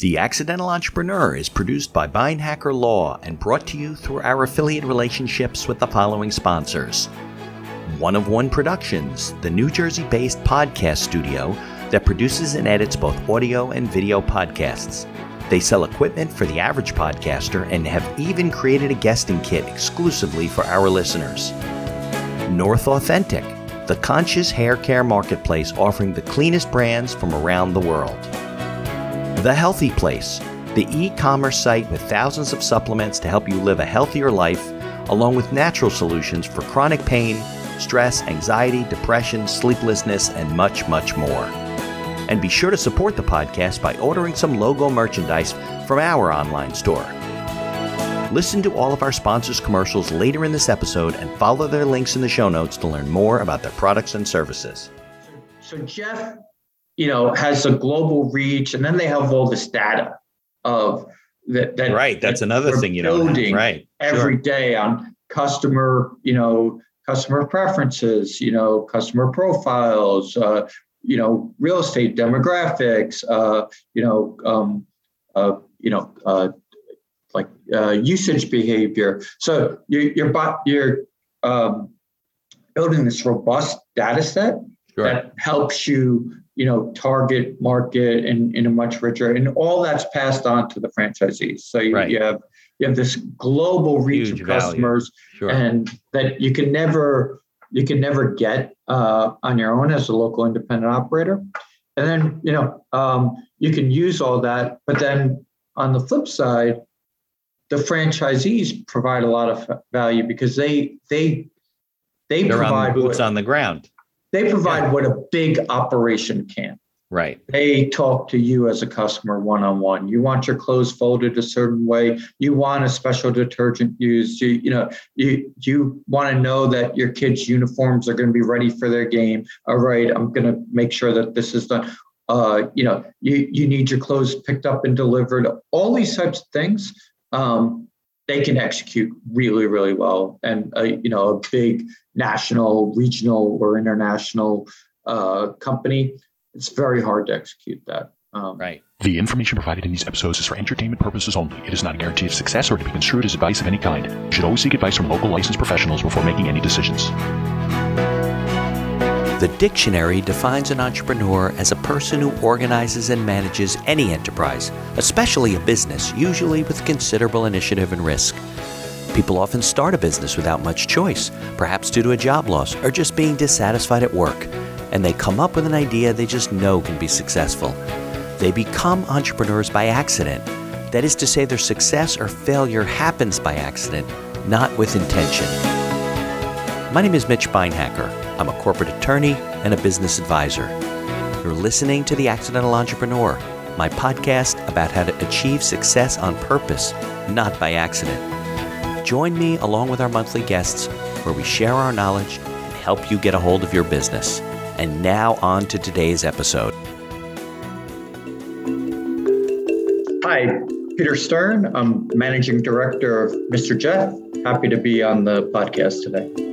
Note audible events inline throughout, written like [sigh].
The Accidental Entrepreneur is produced by Beinhacker Law and brought to you through our affiliate relationships with the following sponsors. One of One Productions, the New Jersey based podcast studio that produces and edits both audio and video podcasts. They sell equipment for the average podcaster and have even created a guesting kit exclusively for our listeners. North Authentic, the conscious hair care marketplace offering the cleanest brands from around the world. The Healthy Place, the e commerce site with thousands of supplements to help you live a healthier life, along with natural solutions for chronic pain, stress, anxiety, depression, sleeplessness, and much, much more. And be sure to support the podcast by ordering some logo merchandise from our online store. Listen to all of our sponsors' commercials later in this episode and follow their links in the show notes to learn more about their products and services. So, Jeff you know, has a global reach, and then they have all this data of that. that right. That's that another thing you know. Right. every sure. day on customer, you know, customer preferences, you know, customer profiles, uh, you know, real estate demographics, uh, you know, um, uh, you know, uh, like uh, usage behavior. So you're you're, you're um, building this robust data set sure. that helps you you know, target market in, in a much richer, and all that's passed on to the franchisees. So you, right. you have you have this global reach Huge of customers, sure. and that you can never you can never get uh, on your own as a local independent operator. And then you know um, you can use all that, but then on the flip side, the franchisees provide a lot of value because they they they They're provide on boots what, on the ground. They provide yeah. what a big operation can. Right. They talk to you as a customer one on one. You want your clothes folded a certain way. You want a special detergent used. You, you know, you you want to know that your kids' uniforms are going to be ready for their game. All right, I'm going to make sure that this is done. Uh, you know, you you need your clothes picked up and delivered. All these types of things. Um, they can execute really, really well. And uh, you know, a big national, regional, or international uh, company, it's very hard to execute that. Um, right. The information provided in these episodes is for entertainment purposes only. It is not a guarantee of success or to be construed as advice of any kind. You should always seek advice from local licensed professionals before making any decisions. The dictionary defines an entrepreneur as a person who organizes and manages any enterprise, especially a business, usually with considerable initiative and risk. People often start a business without much choice, perhaps due to a job loss or just being dissatisfied at work, and they come up with an idea they just know can be successful. They become entrepreneurs by accident. That is to say, their success or failure happens by accident, not with intention. My name is Mitch Beinhacker. I'm a corporate attorney and a business advisor. You're listening to The Accidental Entrepreneur, my podcast about how to achieve success on purpose, not by accident. Join me along with our monthly guests where we share our knowledge and help you get a hold of your business. And now on to today's episode. Hi, Peter Stern. I'm managing director of Mr. Jeff. Happy to be on the podcast today.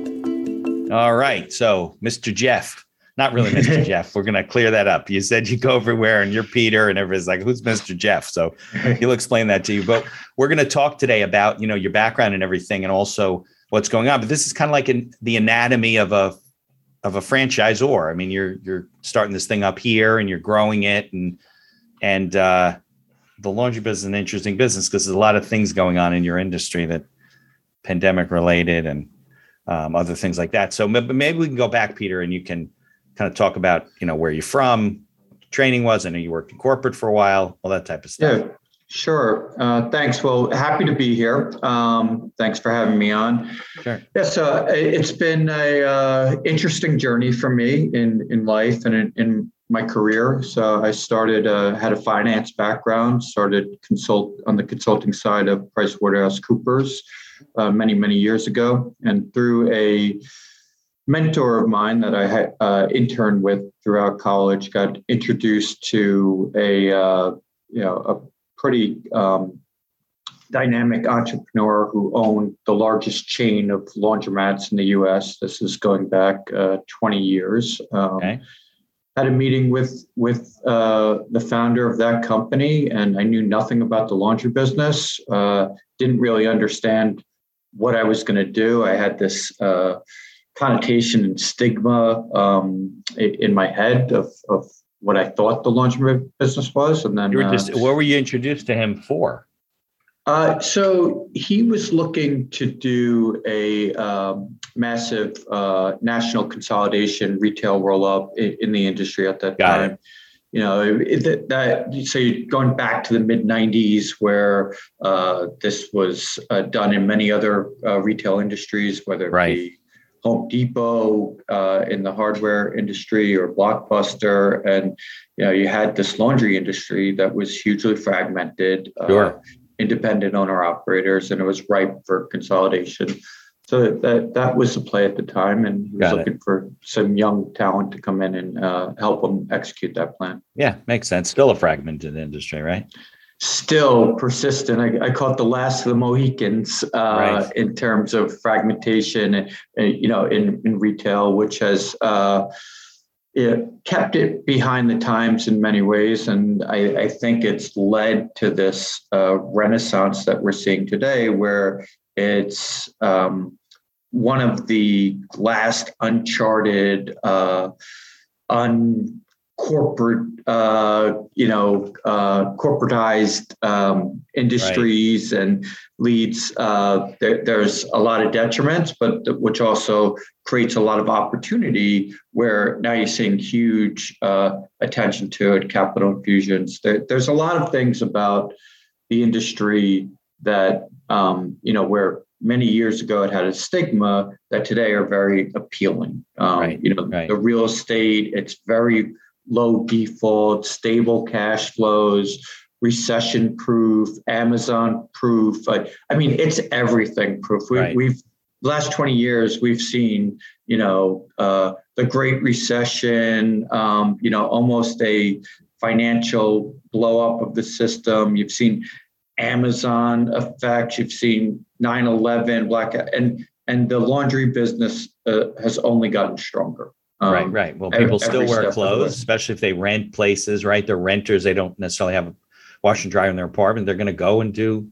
All right. So, Mr. Jeff, not really Mr. [laughs] Jeff. We're going to clear that up. You said you go everywhere and you're Peter, and everybody's like, who's Mr. Jeff? So, [laughs] he'll explain that to you. But we're going to talk today about, you know, your background and everything, and also what's going on. But this is kind of like in the anatomy of a of a franchisor. I mean, you're you're starting this thing up here and you're growing it and and uh the laundry business is an interesting business because there's a lot of things going on in your industry that pandemic related and um, other things like that. So maybe we can go back, Peter, and you can kind of talk about you know where you're from, training was. I know you worked in corporate for a while, all that type of stuff. Yeah, sure. Uh, thanks. Well, happy to be here. Um, thanks for having me on. Sure. Yes, uh, it's been a uh, interesting journey for me in in life and in, in my career. So I started uh, had a finance background, started consult on the consulting side of PricewaterhouseCoopers uh, many, many years ago. And through a mentor of mine that I had uh, interned with throughout college, got introduced to a uh, you know a pretty um, dynamic entrepreneur who owned the largest chain of laundromats in the U.S. This is going back uh, 20 years. Um, okay. had a meeting with with uh, the founder of that company, and I knew nothing about the laundry business. Uh, didn't really understand what I was going to do. I had this uh, connotation and stigma um, in my head of, of what I thought the laundry business was, and then were just, uh, what were you introduced to him for? Uh, so he was looking to do a um, massive uh, national consolidation retail roll up in, in, the industry at that Got time. It. You know, it, that so going back to the mid '90s, where uh, this was uh, done in many other uh, retail industries, whether it right. be Home Depot uh, in the hardware industry or Blockbuster, and you know, you had this laundry industry that was hugely fragmented. Sure independent owner operators, and it was ripe for consolidation. So that that was the play at the time, and he was Got looking it. for some young talent to come in and uh, help him execute that plan. Yeah, makes sense. Still a fragmented industry, right? Still persistent. I, I call it the last of the Mohicans uh, right. in terms of fragmentation, and, you know, in in retail, which has. Uh, it kept it behind the times in many ways. And I, I think it's led to this uh, renaissance that we're seeing today, where it's um, one of the last uncharted, uh, un corporate, uh, you know, uh, corporatized um, industries right. and leads. Uh, there, there's a lot of detriments, but which also creates a lot of opportunity. Where now you're seeing huge uh, attention to it, capital infusions. There, there's a lot of things about the industry that um, you know where many years ago it had a stigma that today are very appealing. Um, right, you know, right. the real estate, it's very low default, stable cash flows, recession proof, Amazon proof. I, I mean, it's everything proof. We, right. We've last 20 years, we've seen, you know, uh, the Great Recession, um, you know, almost a financial blow up of the system. You've seen Amazon effects. You've seen 9/11, Black, and and the laundry business uh, has only gotten stronger. Um, right, right. Well, people still wear clothes, especially if they rent places, right? They're renters. They don't necessarily have a wash and dry in their apartment. They're going to go and do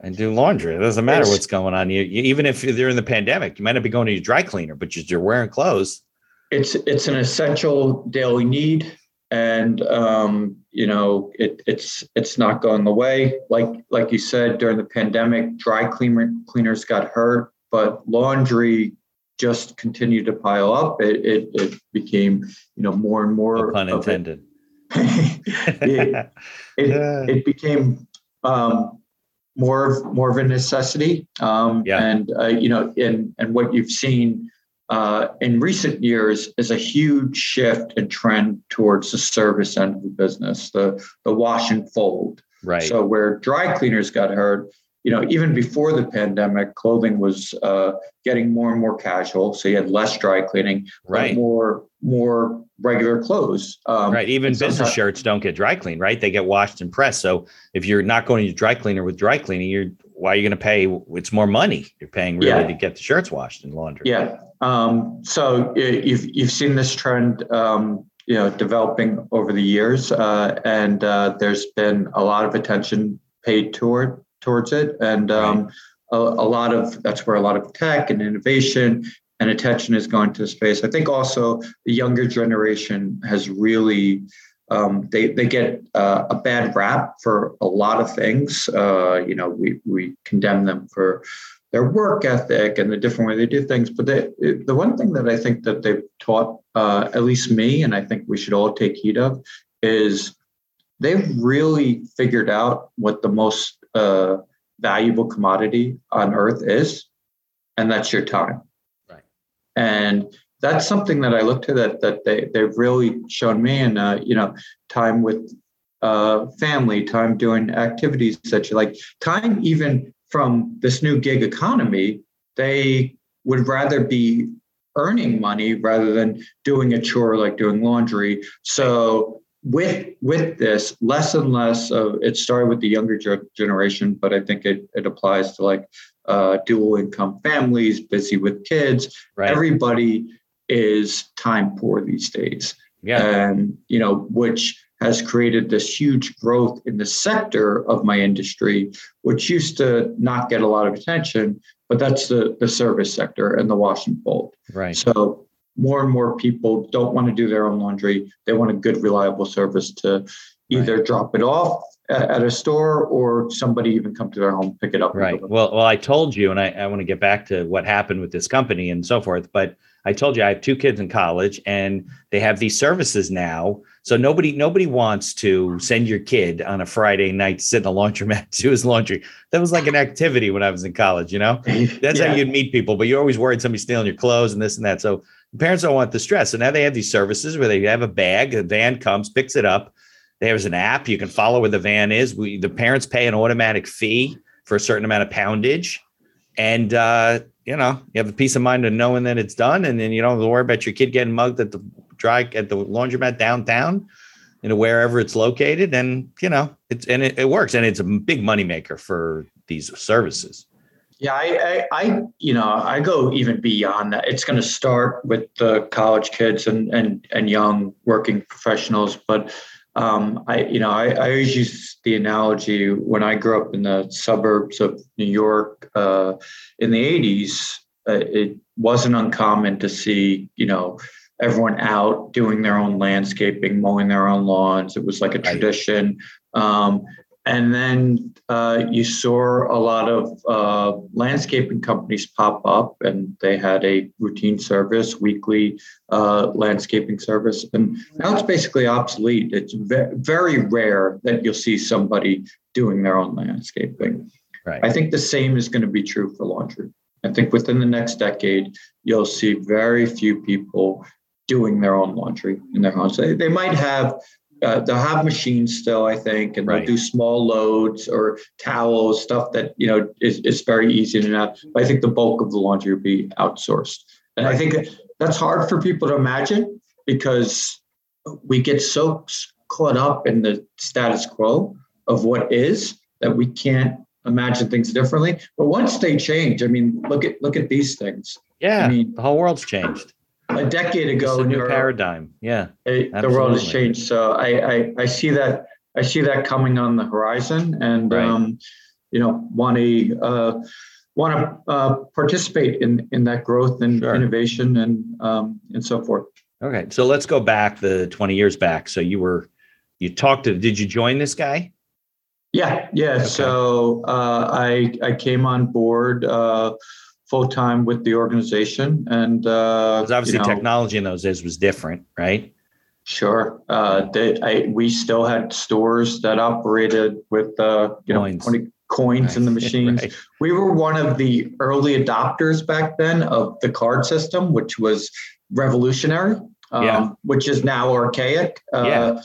and do laundry. It doesn't matter what's going on. You, you, even if they're in the pandemic, you might not be going to your dry cleaner, but you're wearing clothes. It's it's an essential daily need, and um, you know it, it's it's not going away. Like like you said during the pandemic, dry cleaner cleaners got hurt, but laundry just continued to pile up. It, it, it became, you know, more and more. No pun intended. [laughs] It, it, yeah. it, became um, more of more of a necessity. Um, yeah. And uh, you know, and and what you've seen uh, in recent years is a huge shift and trend towards the service end of the business, the the wash and fold. Right. So where dry cleaners got hurt, you know, even before the pandemic, clothing was uh, getting more and more casual. So you had less dry cleaning, right? More more regular clothes. Um, right. Even business shirts don't get dry cleaned, right? They get washed and pressed. So if you're not going to dry cleaner with dry cleaning, you're why are you going to pay? It's more money you're paying really yeah. to get the shirts washed and laundered. Yeah. Um, so you've you've seen this trend. Um, you know, developing over the years, uh, and uh, there's been a lot of attention paid toward towards it. And um, a, a, lot of that's where a lot of tech and innovation and attention is going to space. I think also the younger generation has really um, they they get uh, a bad rap for a lot of things. Uh, you know, we we condemn them for their work ethic and the different way they do things. But they, the one thing that I think that they've taught, uh, at least me, and I think we should all take heed of, is they've really figured out what the most uh, valuable commodity on earth is, and that's your time. Right. And that's something that I look to that that they they've really shown me, and uh, you know, time with uh, family, time doing activities that you like, time even from this new gig economy. They would rather be earning money rather than doing a chore like doing laundry. So with with this less and less of it started with the younger generation but i think it, it applies to like uh, dual income families busy with kids right. everybody is time poor these days Yeah. And, you know, which has created this huge growth in the sector of my industry, which used to not get a lot of attention, but that's the, the service sector and the wash and fold. Right. So more and more people don't want to do their own laundry. They want a good, reliable service to either right. drop it off at a store or somebody even come to their home pick it up right well well i told you and I, I want to get back to what happened with this company and so forth but i told you i have two kids in college and they have these services now. So nobody nobody wants to send your kid on a friday night to sit in the laundromat [laughs] to do his laundry. That was like an activity when i was in college you know? That's yeah. how you'd meet people but you're always worried somebody stealing your clothes and this and that. So parents don't want the stress. So now they have these services where they have a bag a van comes picks it up. There's an app you can follow where the van is. We the parents pay an automatic fee for a certain amount of poundage, and uh, you know you have a peace of mind of knowing that it's done, and then you don't have to worry about your kid getting mugged at the dry at the laundromat downtown, you know wherever it's located, and you know it's and it, it works, and it's a big moneymaker for these services. Yeah, I, I, I, you know, I go even beyond that. It's going to start with the college kids and and and young working professionals, but um, I, you know, I, I, always use the analogy when I grew up in the suburbs of New York uh, in the '80s. Uh, it wasn't uncommon to see, you know, everyone out doing their own landscaping, mowing their own lawns. It was like a tradition. Um, and then uh, you saw a lot of uh, landscaping companies pop up, and they had a routine service, weekly uh, landscaping service. And now it's basically obsolete. It's ve- very rare that you'll see somebody doing their own landscaping. Right. I think the same is going to be true for laundry. I think within the next decade, you'll see very few people doing their own laundry in their homes. They, they might have uh, they'll have machines still, I think, and they'll do small loads or towels, stuff that you know is, is very easy to not. But I think the bulk of the laundry will be outsourced, and right. I think that's hard for people to imagine because we get so caught up in the status quo of what is that we can't imagine things differently. But once they change, I mean, look at look at these things. Yeah, I mean, the whole world's changed a decade ago. It's a new paradigm. Yeah, it, the world has changed. So I, I, I see that I see that coming on the horizon, and right. um, you know, want to uh, want to uh, participate in in that growth and sure. innovation and um, and so forth. Okay, so let's go back the twenty years back. So you were you talked to. Did you join this guy? Yeah, yeah. Okay. So uh, I I came on board. Full time with the organization. And uh, obviously, you know, technology in those days was different, right? Sure. Uh, they, I, we still had stores that operated with uh, you coins. know coins right. in the [laughs] machines. right. We were one of the early adopters back then of the card system, which was revolutionary. Um, yeah. which is now archaic. Uh, yeah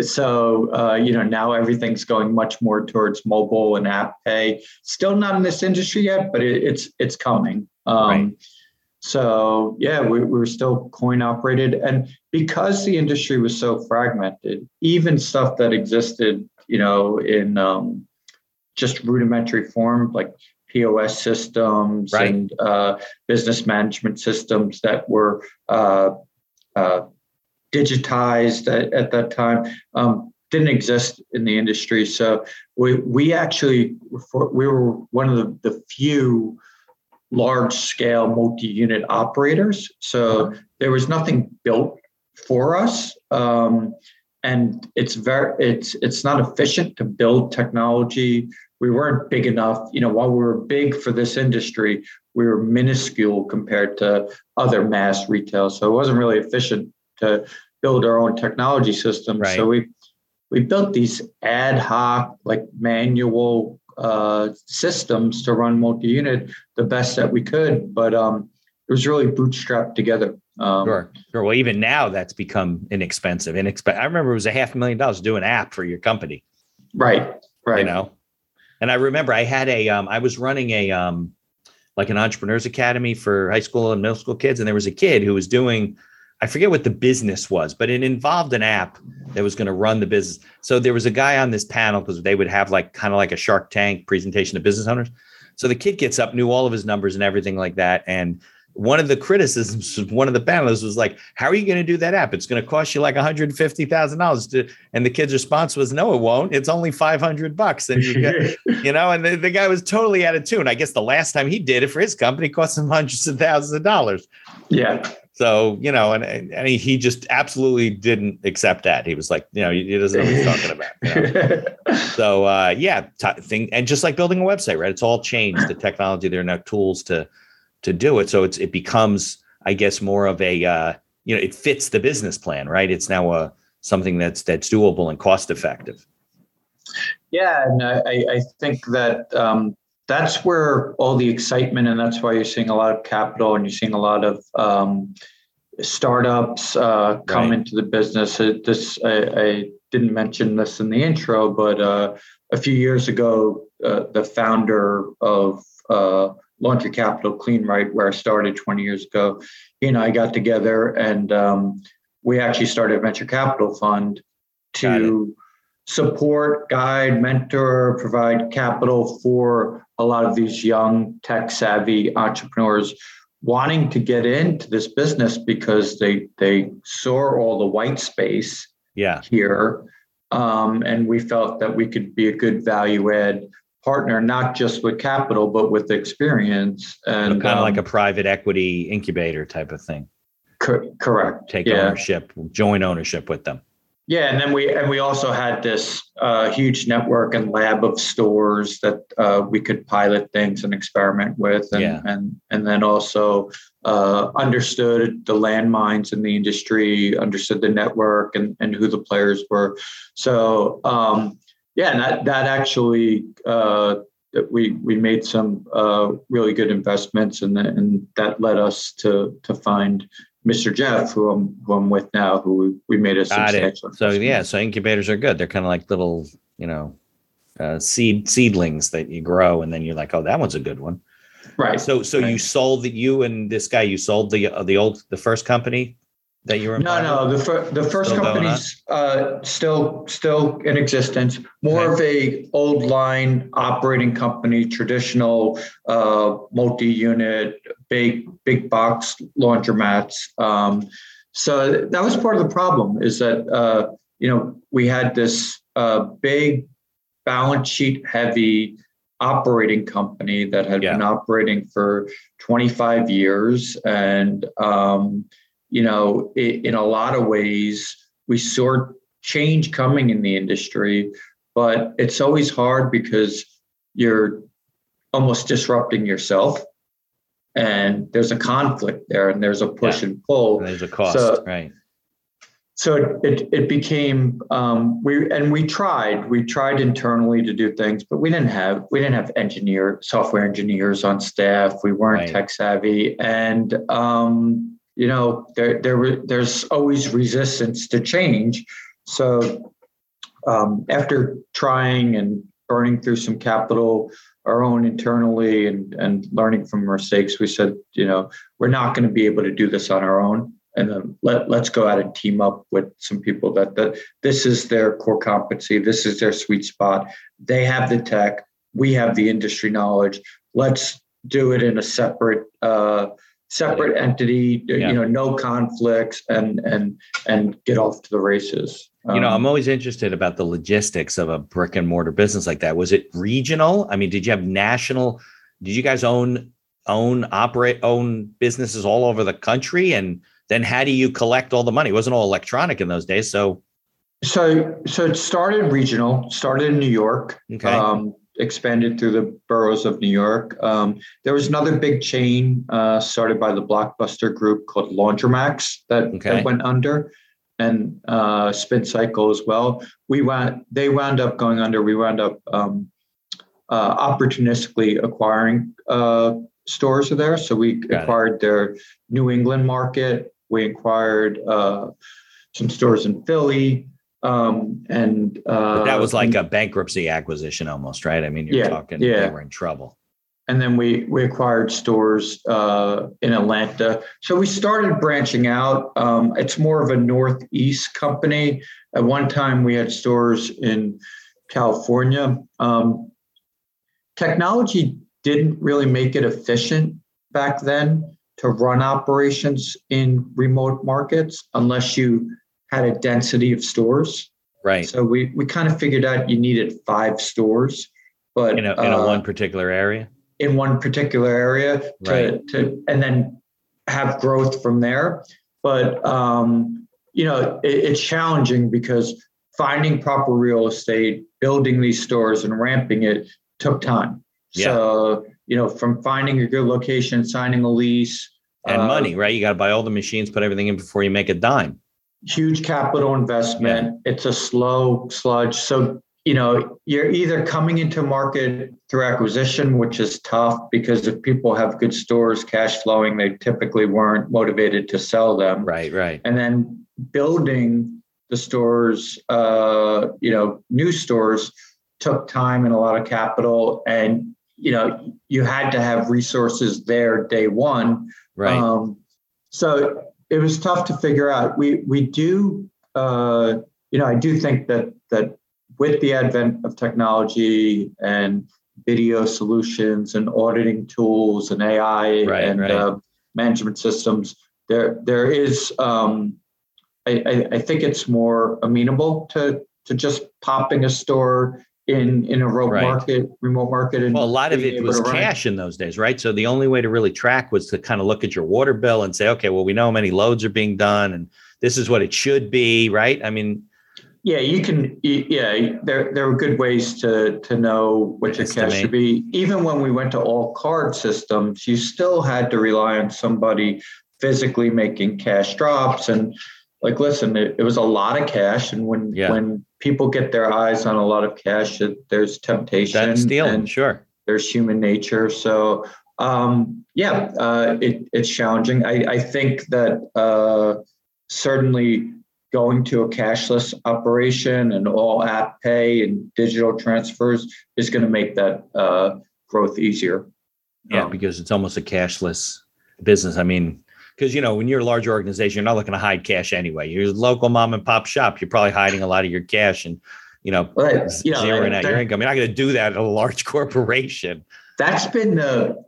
so uh, you know now everything's going much more towards mobile and app pay still not in this industry yet but it, it's it's coming um, right. so yeah we, we're still coin operated and because the industry was so fragmented even stuff that existed you know in um, just rudimentary form like pos systems right. and uh, business management systems that were uh, uh digitized at, at that time um, didn't exist in the industry. So we we actually we were one of the, the few large scale multi unit operators. So there was nothing built for us. Um, and it's very it's it's not efficient to build technology we weren't big enough you know while we were big for this industry we were minuscule compared to other mass retail so it wasn't really efficient to build our own technology systems. Right. So we we built these ad hoc, like manual uh, systems to run multi-unit the best that we could, but um, it was really bootstrapped together. Um, sure, sure. Well, even now that's become inexpensive. Inexpensive. I remember it was a half a million dollars to do an app for your company. Right. Right. You know, and I remember I had a um, I was running a um, like an entrepreneurs academy for high school and middle school kids, and there was a kid who was doing I forget what the business was, but it involved an app that was going to run the business. So there was a guy on this panel because they would have like kind of like a Shark Tank presentation to business owners. So the kid gets up, knew all of his numbers and everything like that, and one of the criticisms, [laughs] one of the panelists was like, "How are you going to do that app? It's going to cost you like one hundred fifty thousand dollars." And the kid's response was, "No, it won't. It's only five hundred bucks." And you, get, [laughs] you know, and the, the guy was totally out of tune. I guess the last time he did it for his company cost him hundreds of thousands of dollars. Yeah. So you know, and and he just absolutely didn't accept that. He was like, you know, he doesn't know what he's talking about. You know? [laughs] so uh, yeah, t- thing, and just like building a website, right? It's all changed. The technology, there are now tools to to do it. So it's it becomes, I guess, more of a uh, you know, it fits the business plan, right? It's now a something that's that's doable and cost effective. Yeah, and I, I think that um, that's where all the excitement, and that's why you're seeing a lot of capital, and you're seeing a lot of um, startups uh, come right. into the business. This I, I, didn't mention this in the intro, but uh, a few years ago, uh, the founder of uh, Laundry Capital Clean Rite, where I started 20 years ago, he and I got together and um, we actually started a venture capital fund to support, guide, mentor, provide capital for a lot of these young tech savvy entrepreneurs wanting to get into this business because they they saw all the white space yeah. here um, and we felt that we could be a good value add partner, not just with capital, but with experience. And so kind of um, like a private equity incubator type of thing. Co- correct. Take yeah. ownership, join ownership with them. Yeah, and then we and we also had this uh, huge network and lab of stores that uh, we could pilot things and experiment with, and yeah. and and then also uh, understood the landmines in the industry, understood the network and and who the players were. So um, yeah, and that that actually uh, we we made some uh, really good investments, and and that led us to to find Mr. Jeff, who I'm who I'm with now, who we, made a Got substantial. It. So yeah, so incubators are good. They're kind of like little, you know, uh, seed seedlings that you grow, and then you're like, oh, that one's a good one. Right. So so right. you sold that you and this guy you sold the uh, the old the first company that you were no no the, fir- the first still company's uh, still still in existence more okay. of a old line operating company traditional uh, multi-unit big big box laundromats um, so that was part of the problem is that uh, you know we had this uh, big balance sheet heavy operating company that had yeah. been operating for 25 years. And um, you know, it, in a lot of ways, we saw change coming in the industry, but it's always hard because you're almost disrupting yourself and there's a conflict there and there's a push yeah. and pull. And there's a cost, so, right? So it, it became um, we and we tried we tried internally to do things, but we didn't have we didn't have engineer software engineers on staff. We weren't right. tech savvy, and um, you know, there, there there's always resistance to change. So um, after trying and burning through some capital, our own internally, and and learning from mistakes, we said, you know, we're not going to be able to do this on our own. And then let, let's go out and team up with some people that, that this is their core competency. This is their sweet spot. They have the tech. We have the industry knowledge. Let's do it in a separate uh, separate entity, yeah. you know, no conflicts and and and get off to the races. Um, you know, I'm um, always interested about the logistics of a brick and mortar business like that. Was it regional? I mean, did you have national? Did you guys own own operate own businesses all over the country? And then how do you collect all the money? It wasn't all electronic in those days, so. So, so it started regional. Started in New York. Okay. Um, expanded through the boroughs of New York. Um, there was another big chain uh, started by the Blockbuster Group called Laundromax that, okay. that went under, and uh, Spin Cycle as well. We went; they wound up going under. We wound up um, uh, opportunistically acquiring uh, stores there. So we Got acquired it. their New England market. We acquired uh, some stores in Philly. Um, and uh, that was like a bankruptcy acquisition almost, right? I mean, you're yeah, talking yeah. they were in trouble. And then we we acquired stores uh, in Atlanta. So we started branching out. Um, it's more of a northeast company. At one time, we had stores in California. Um, technology didn't really make it efficient back then to run operations in remote markets unless you had a density of stores. Right. So we we kind of figured out you needed five stores, but in a, in a uh, one particular area. in one particular area to, Right. to and then have growth from there. But um, you know, it, it's challenging because finding proper real estate, building these stores and ramping it took time. Yeah. So, you know, from finding a good location, signing a lease, And uh, money, right? You got to buy all the machines, put everything in before you make a dime. Huge capital investment. It's a slow sludge. So, you know, you're either coming into market through acquisition, which is tough because if people have good stores, cash flowing, they typically weren't motivated to sell them. Right, right. And then building the stores, uh, you know, new stores took time and a lot of capital. And, you know, you had to have resources there day one. Right. Um, so it was tough to figure out. We we do, uh, you know, I do think that that with the advent of technology and video solutions and auditing tools and AI Right, and right. Uh, management systems, there there is. Um, I, I, I think it's more amenable to to just popping a store in in a remote Right. market, remote market. And Well, a lot of it was cash in those days, right? So the only way to really track was to kind of look at your water bill and say, okay, well, we know how many loads are being done and this is what it should be, right? I mean, Yeah, you can. Yeah, there there are good ways to to know what your cash should be. Even when we went to all card systems, you still had to rely on somebody physically making cash drops. And like, listen, it, it was a lot of cash. And when Yeah. when people get their eyes on a lot of cash, it, there's temptation that's stealing, and sure. there's human nature. So um, yeah, uh, it, it's challenging. I, I think that uh, certainly going to a cashless operation and all app pay and digital transfers is going to make that uh, growth easier. Yeah, Um, because it's almost a cashless business. I mean, because you know, when you're a large organization, you're not looking to hide cash anyway. You're a local mom and pop shop. You're probably hiding a lot of your cash and you know, Right, uh, you know, zeroing out your income. You're not going to do that at a large [laughs] corporation. that's been the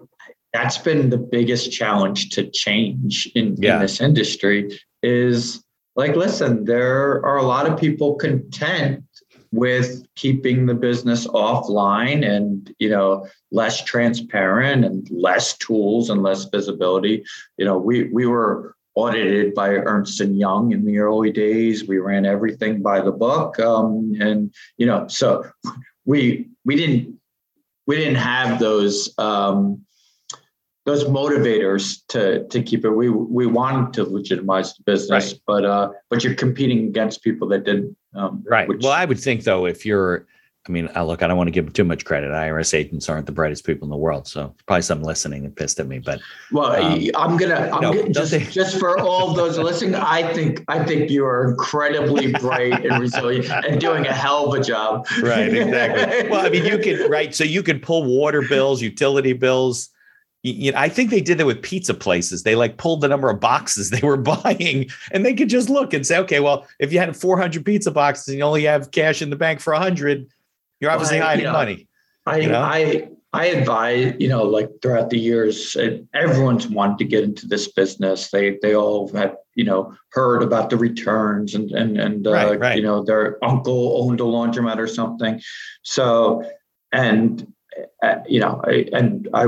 that's been the biggest challenge to change in, Yeah. in this industry is like listen there are a lot of people content with keeping the business offline and you know less transparent and less tools and less visibility. You know we we were audited by ernst and young in the early days. We ran everything by the book um, and you know so we we didn't we didn't have those um, those motivators to to keep it. We we wanted to legitimize the business, Right. but uh, but you're competing against people that didn't. Um, Right. which- well, I would think though, if you're, I mean, I look, I don't want to give them too much credit. IRS agents aren't the brightest people in the world, so probably some listening and pissed at me. But well, um, I'm gonna. I'm no, gonna just they- just for all those listening. I think I think you are incredibly bright and resilient and doing a hell of a job. right, exactly. well, I mean, you could right, so you could pull water bills, utility bills. You, know, I think they did that with pizza places. They like pulled the number of boxes [laughs] they were buying, and they could just look and say, okay, well, if you had 400 pizza boxes and you only have cash in the bank for 100, you're obviously Well, I- hiding you know, money. I You know? I I advise you know like throughout the years, uh, everyone's wanted to get into this business. They they all have you know heard about the returns and and and uh, Right, right. you know their uncle owned a laundromat or something. So and uh, you know I, and I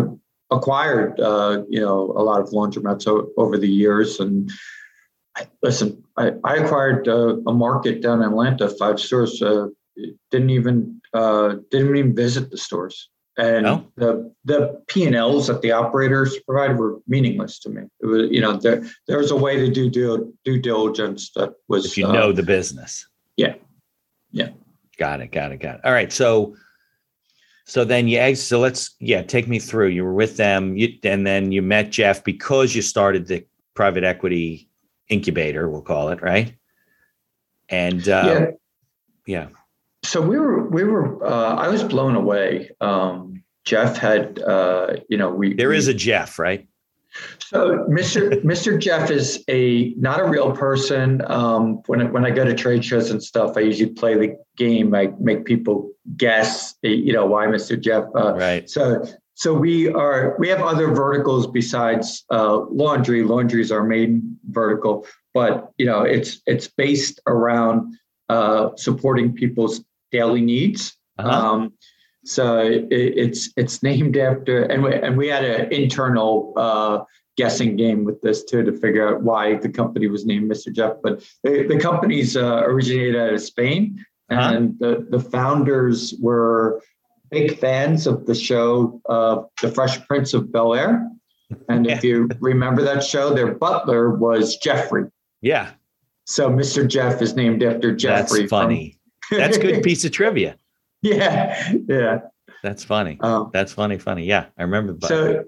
acquired uh, you know a lot of laundromats o- over the years and. I, listen, I, I acquired uh, a market down in Atlanta, five stores. Uh, didn't even uh, didn't even visit the stores, and No? the the P and Ls that the operators provided were meaningless to me. It was you know there there was a way to do due, due diligence that was If you uh, know the business. yeah. Yeah. Got it. Got it. Got it. All right. So, so then you exit. So let's, yeah, take me through. You were with them, you, and then you met Jeff because you started the private equity incubator, we'll call it, right? And uh, yeah. yeah, So we were we were uh, I was blown away. Um, Jeff had uh, you know we there we, is a Jeff, right? So Mr. Mr. Jeff is a not a real person. Um, when I, when I go to trade shows and stuff, I usually play the game. I make people guess, you know, why Mr. Jeff. Uh, Right. so so we are we have other verticals besides uh, laundry. Laundry is our main vertical, but you know it's it's based around uh, supporting people's daily needs. Uh-huh. Um, so it, it's it's named after, and we and we had an internal uh, guessing game with this too to figure out why the company was named Mr. Jeff. But the, the company's uh, originated out of Spain, uh-huh. and the the founders were big fans of the show uh, The Fresh Prince of Bel Air. And if you [laughs] remember that show, their butler was Jeffrey. Yeah. So Mr. Jeff is named after Jeffrey. That's funny. From- That's good [laughs] piece of trivia. [laughs] Yeah. Yeah. That's funny. Um, That's funny, funny. Yeah. I remember. So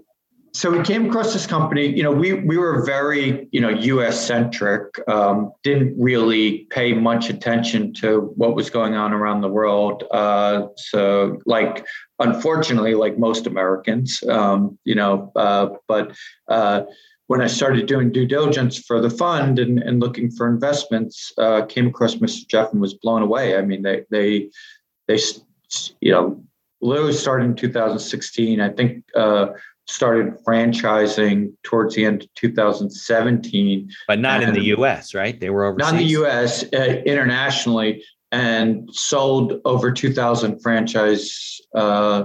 so we came across this company you know we we were very you know us centric um, didn't really pay much attention to what was going on around the world uh, so like unfortunately like most americans um, you know uh, but uh, when i started doing due diligence for the fund and, and looking for investments uh, came across mr jeff and was blown away i mean they they they you know literally started in 2016 i think uh, started franchising towards the end of 2017. But not in the US, right? They were overseas. Not in the US, uh, internationally, and sold over 2,000 franchise uh,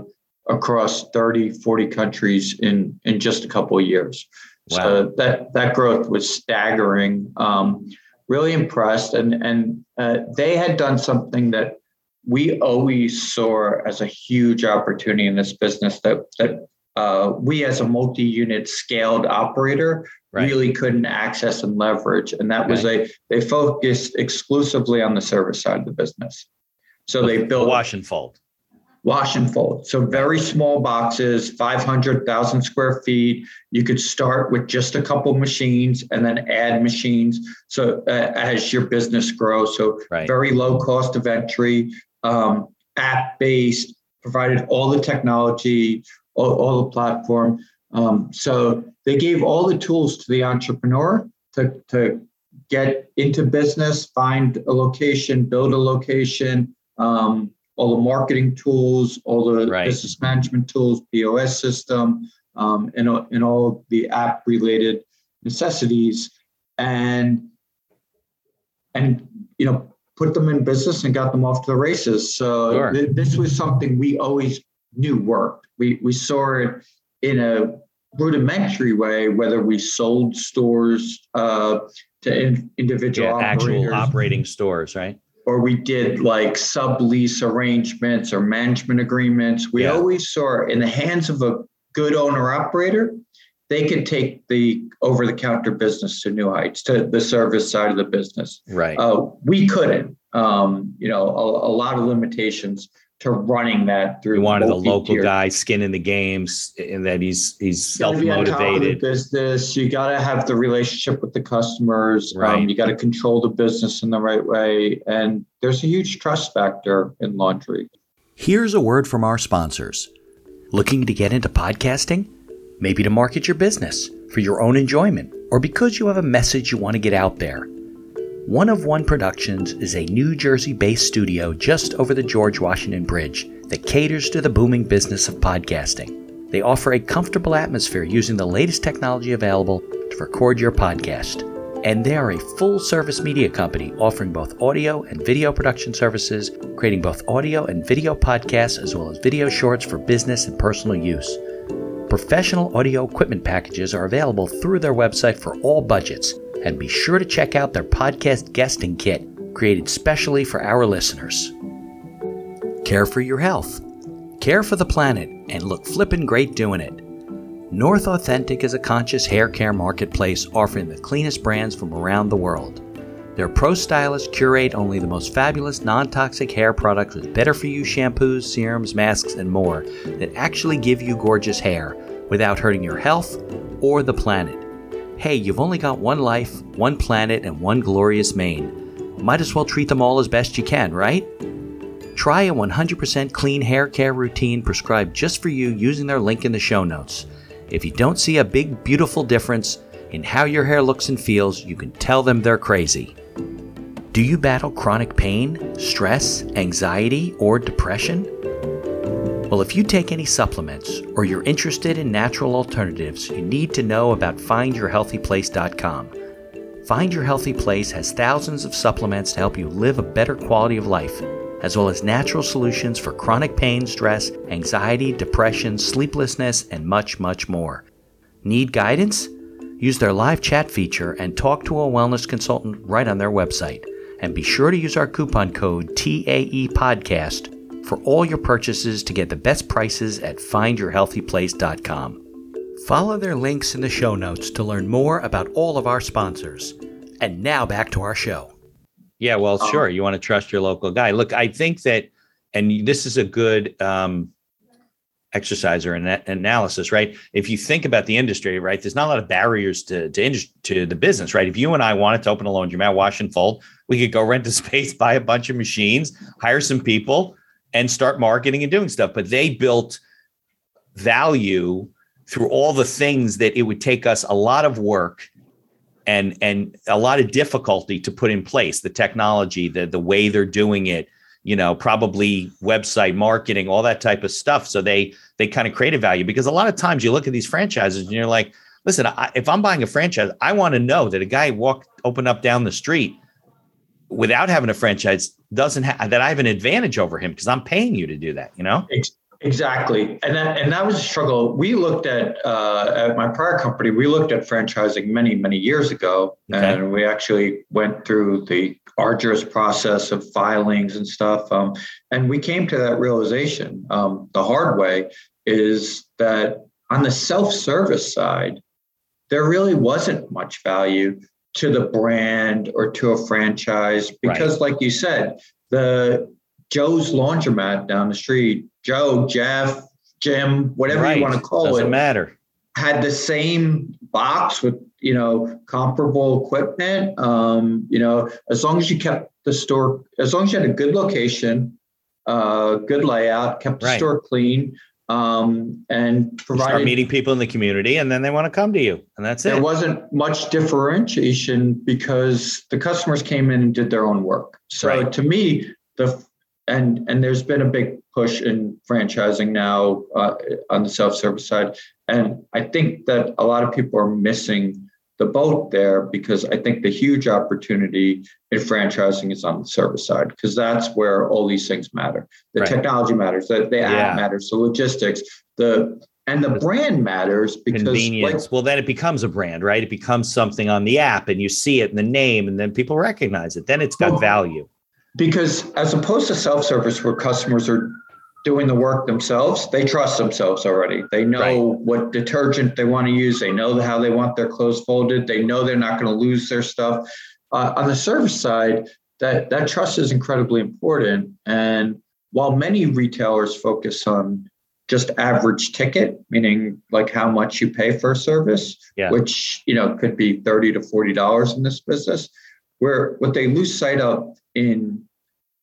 across 30, 40 countries in, in just a couple of years. Wow. So that, that growth was staggering. Um, really impressed. And, and uh, they had done something that we always saw as a huge opportunity in this business that, that uh, we as a multi-unit scaled operator right. really couldn't access and leverage. And that was a they focused exclusively on the service side of the business. So they built wash and fold. Wash and fold. So very small boxes 500000 square feet. You could start with just a couple machines and then add machines. So uh, as your business grows. So right. very low cost of entry um, app based provided all the technology all, all the platform. Um, so they gave all the tools to the entrepreneur to, to get into business, find a location, build a location, um, all the marketing tools, all the right. business management tools, POS system, um, and, and all the app related necessities. And and you know put them in business and got them off to the races. So sure. th- this was something we always knew worked. We, we saw it in a rudimentary way, whether we sold stores uh, to in, individual yeah, actual operating stores, right? Or we did like sublease arrangements or management agreements. We yeah. always saw in the hands of a good owner operator, they could take the over the counter business to new heights, to the service side of the business. Right. Uh, we couldn't. Um, you know, a, a lot of limitations to running that through. You wanted a local guy, skin in the games, and that he's he's self motivated. Business, you got to have the relationship with the customers. Um, right. Um, you got to control the business in the right way, and there's a huge trust factor in laundry. Here's a word from our sponsors. Looking to get into podcasting? Maybe to market your business for your own enjoyment, or because you have a message you want to get out there. One of One Productions is a New Jersey based studio just over the George Washington Bridge that caters to the booming business of podcasting. They offer a comfortable atmosphere using the latest technology available to record your podcast. And they are a full service media company offering both audio and video production services, creating both audio and video podcasts as well as video shorts for business and personal use. Professional audio equipment packages are available through their website for all budgets and be sure to check out their podcast guesting kit created specially for our listeners. Care for your health, care for the planet, and look flippin' great doing it. North Authentic is a conscious hair care marketplace offering the cleanest brands from around the world. Their pro stylists curate only the most fabulous non toxic hair products with better for you shampoos, serums, masks, and more that actually give you gorgeous hair without hurting your health or the planet hey, you've only got one life, one planet, and one glorious mane. Might as well treat them all as best you can, right? Try a 100% clean hair care routine prescribed just for you using their link in the show notes. If you don't see a big, beautiful difference in how your hair looks and feels, you can tell them they're crazy. Do you battle chronic pain, stress, anxiety, or depression? Well, if you take any supplements or you're interested in natural alternatives, you need to know about findyourhealthyplace.com. Find Your Healthy Place has thousands of supplements to help you live a better quality of life, as well as natural solutions for chronic pain, stress, anxiety, depression, sleeplessness, and much, much more. Need guidance? Use their live chat feature and talk to a wellness consultant right on their website. And be sure to use our coupon code TAE Podcast for all your purchases to get the best prices at findyourhealthyplace.com. Follow their links in the show notes to learn more about all of our sponsors. And now back to our show. Yeah, well, sure. You want to trust your local guy. Look, I think that, and this is a good um, exercise or an analysis, right? If you think about the industry, right, there's not a lot of barriers to to, to the business, right? If you and I wanted to open a laundromat, wash and fold, we could go rent a [laughs] space, buy a bunch of machines, hire some people, and start marketing and doing stuff. But they built value through all the things that it would take us a lot of work and and a lot of difficulty to put in place the technology the the way they're doing it you know probably website marketing all that type of stuff so they they kind of create a value because a lot of times you look at these franchises and you're like listen I, if i'm buying a franchise i want to know that a guy walked open up down the street without having a franchise doesn't have that i have an advantage over him because i'm paying you to do that you know Exactly, and that and that was a struggle. We looked at uh, at my prior company. We looked at franchising many many years ago, okay. and we actually went through the arduous process of filings and stuff. Um, and we came to that realization um, the hard way is that on the self service side, there really wasn't much value to the brand or to a franchise because, right. like you said, the Joe's laundromat down the street, Joe, Jeff, Jim, whatever right. you want to call Doesn't it, matter. Had the same box with you know comparable equipment. Um, you know, as long as you kept the store, as long as you had a good location, uh, good layout, kept the right. store clean, um, and provided start meeting people in the community, and then they want to come to you, and that's there it. There wasn't much differentiation because the customers came in and did their own work. So right. to me, the and and there's been a big push in franchising now uh, on the self-service side and i think that a lot of people are missing the boat there because i think the huge opportunity in franchising is on the service side because that's where all these things matter the right. technology matters the, the yeah. app matters the logistics the and the brand matters because convenience. Like, well, then it becomes a brand, right? It becomes something on the app, and you see it in the name, and then people recognize it. Then it's got well, value because as opposed to self-service where customers are doing the work themselves they trust themselves already. They know right. what detergent they want to use. They know how they want their clothes folded. They know they're not going to lose their stuff. Uh, on the service side that that trust is incredibly important. And while many retailers focus on just average ticket meaning like how much you pay for a service yeah. which you know could be 30 to 40 dollars in this business where what they lose sight of in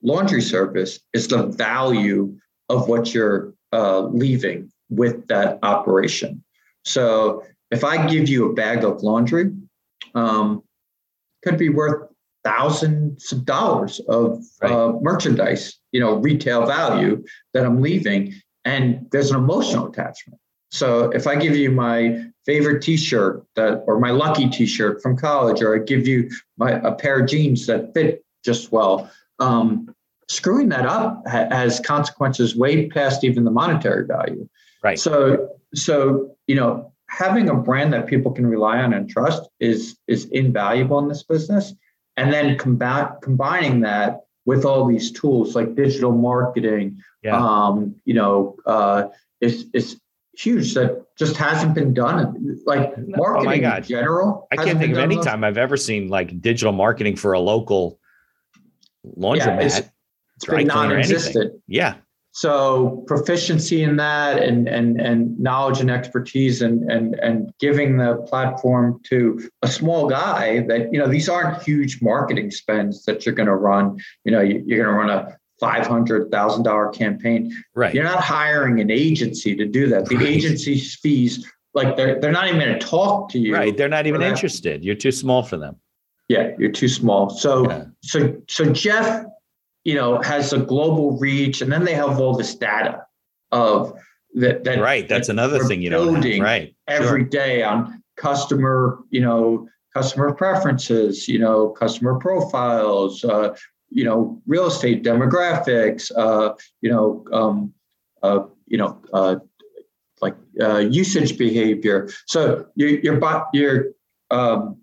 laundry service is the value of what you're uh, leaving with that operation. So if I give you a bag of laundry, um, could be worth thousands of dollars of right. uh, merchandise, you know, retail value that I'm leaving, and there's an emotional attachment. So if I give you my favorite T-shirt that, or my lucky T-shirt from college, or I give you my a pair of jeans that fit just well, um, screwing that up ha- has consequences way past even the monetary value. Right. So so you know having a brand that people can rely on and trust is is invaluable in this business, and then combat combining that with all these tools like digital marketing, yeah. um, you know, uh, is is huge that just hasn't been done. Like marketing oh my God. in general. I can't think of any time I've ever seen like digital marketing for a local laundromat. Yeah, been non-existent. Yeah. So proficiency in that and and and knowledge and expertise and and and giving the platform to a small guy that you know these aren't huge marketing spends that you're going to run. You know you, you're going to run a five hundred thousand dollar campaign. Right. You're not hiring an agency to do that. The right. agency's fees, like they're they're not even going to talk to you. Right. They're not even interested. You're too small for them. Yeah, you're too small. So yeah. so so Jeff, you know, has a global reach, and then they have all this data. of that. that right. That's that another thing you building Right. every Sure. day on customer, you know, customer preferences, you know, customer profiles, uh, you know, real estate demographics, uh, you know, um, uh, you know, uh, like uh, usage behavior. So you're you're, you're um,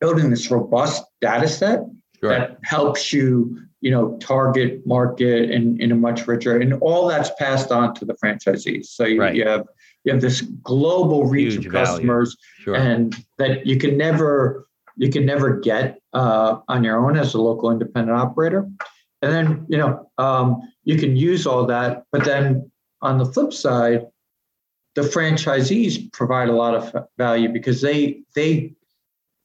building this robust data set Sure. that helps you, you know, target market in, in a much richer, and all that's passed on to the franchisees. So you, Right. you have you have this global reach Huge of customers, Sure. and that you can never you can never get uh, on your own as a local independent operator. And then you know um, you can use all that, but then on the flip side, the franchisees provide a lot of value because they they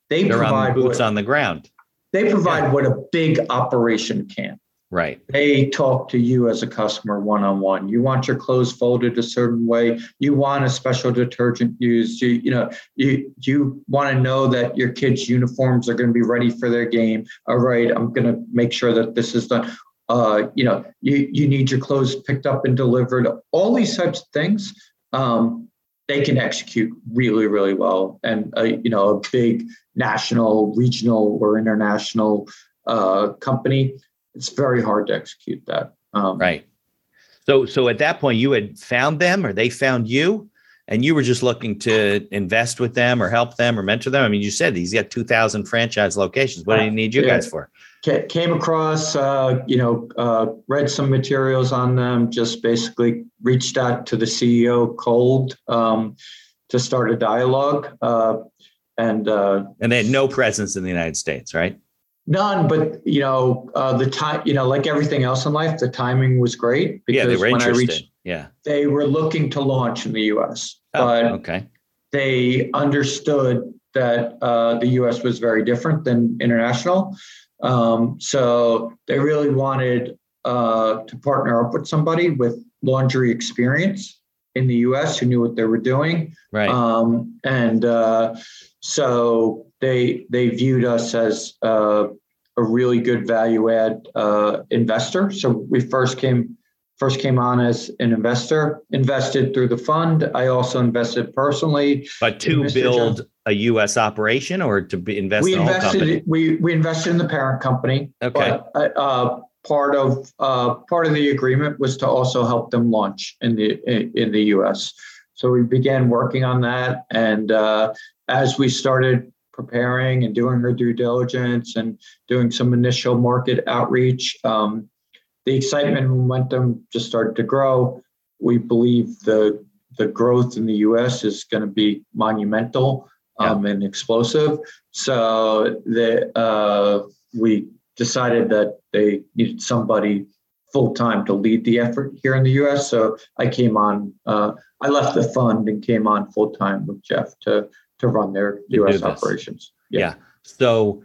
they They're on provide boots what, on the ground. They provide what a big operation can. Right. They talk to you as a customer one on one. You want your clothes folded a certain way. You want a special detergent used. You, you know, you you want to know that your kids' uniforms are going to be ready for their game. All right, I'm going to make sure that this is done. Uh, you know, you you need your clothes picked up and delivered. All these types of things, um, they can execute really, really well. And uh, you know, a big national, regional, or international uh, company it's very hard to execute that. Um, Right. So so at that point you had found them or they found you and you were just looking to invest with them or help them or mentor them. I mean, you said he's got 2000 franchise locations. What do you need you Yeah. guys for? Came across, uh, you know, uh, read some materials on them. Just basically reached out to the CEO cold um, to start a dialogue, uh, and uh, And they had no presence in the United States, right? none. But you know, uh, the time, you know, like everything else in life, the timing was great yeah, they were when I reached, yeah. they were looking to launch in the U.S. Oh, but okay. they understood that uh, the U.S. was very different than international. Um, so they really wanted uh, to partner up with somebody with laundry experience in the U.S. who knew what they were doing, Right. um, and uh, so they they viewed us as uh, a really good value add uh, investor. So we first came first came on as an investor, invested through the fund. I also invested personally. but to build a US operation or to be invest we in the whole company? invested we we invested in the parent company. Okay. But uh, part of uh, part of the agreement was to also help them launch in the in, in the U.S. So we began working on that, and uh, as we started preparing and doing our due diligence and doing some initial market outreach, um, the excitement and momentum just started to grow. We believe the the growth in the U.S. is going to be monumental um, and explosive. So the uh, we decided that they needed somebody full time to lead the effort here in the U.S. So I came on. Uh, I left the fund and came on full time with Jeff to to run their U.S. operations. Yeah. So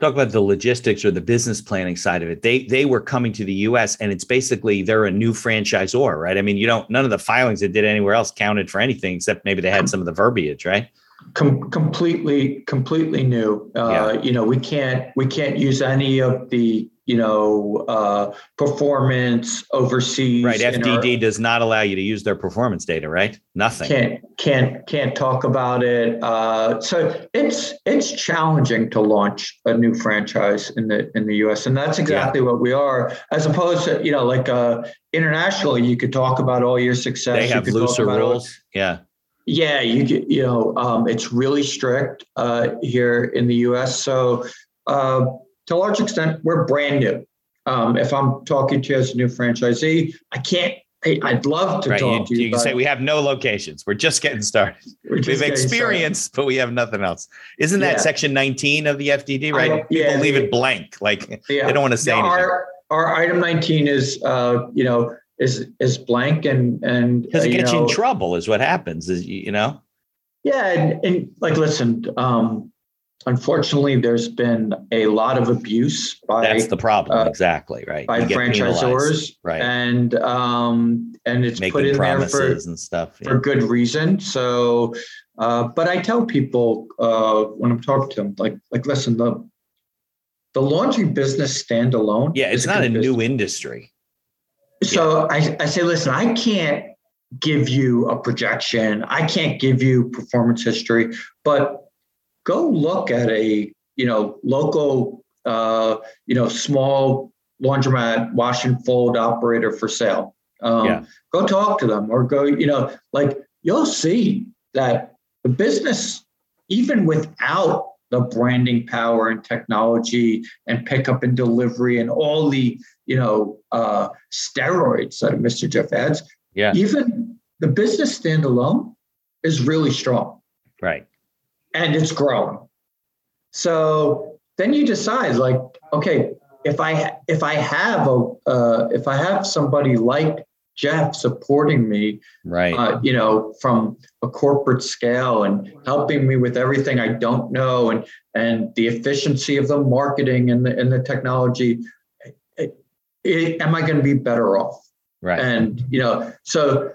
talk about the logistics or the business planning side of it. They they were coming to the US and it's basically they're a new franchisor, right? I mean, you don't none of the filings they did anywhere else counted for anything except maybe they had some of the verbiage, right? Com- completely, completely new. Uh, Yeah. You know, we can't we can't use any of the you know uh, performance overseas. Right. in our- FDD does not allow you to use their performance data, right? Nothing. can't can't can't talk about it. Uh, so it's it's challenging to launch a new franchise in the in the U.S. and that's exactly what we are. As opposed to you know like uh, internationally, you could talk about all your success. They have looser rules. Yeah. yeah, you get you know um, it's really strict uh, here in the U.S. So uh, to a large extent, we're brand new. Um, if I'm talking to you as a new franchisee, I can't. I, I'd love to Right. talk You, to you. you can say we have no locations. We're just getting started. We have started. experience, but we have nothing else. Isn't that Yeah. section 19 of the FDD, right? People yeah, leave it blank. Like Yeah. they don't want to say Now, anything. Our, our item 19 is, uh, you know, is is blank and and Because uh, it gets you know, in trouble, is what happens. Is you you know, Yeah, and, and like, listen, um, unfortunately, there's been a lot of abuse by that's the problem. uh, exactly right. by franchisors, right? and um, and it's put Making in there for and stuff. for good reason. So, uh, but I tell people uh, when I'm talking to them, like like listen, the the laundry business standalone. Yeah, it's not a new industry. so I, I say, listen, I can't give you a projection. I can't give you performance history, but go look at a you know local uh, you know small laundromat wash and fold operator for sale. Um, yeah. Go talk to them or go you know like you'll see that the business even without the branding power and technology and pickup and delivery and all the you know uh, steroids that Mr. Jeff adds. Yeah. Even the business standalone is really strong. Right. And it's growing. So then you decide like, okay, if I if I have a uh, if I have somebody like Jeff supporting me, right? Uh, you know, from a corporate scale and helping me with everything I don't know, and and the efficiency of the marketing and the and the technology. It, it, am I going to be better off? Right. And you know, so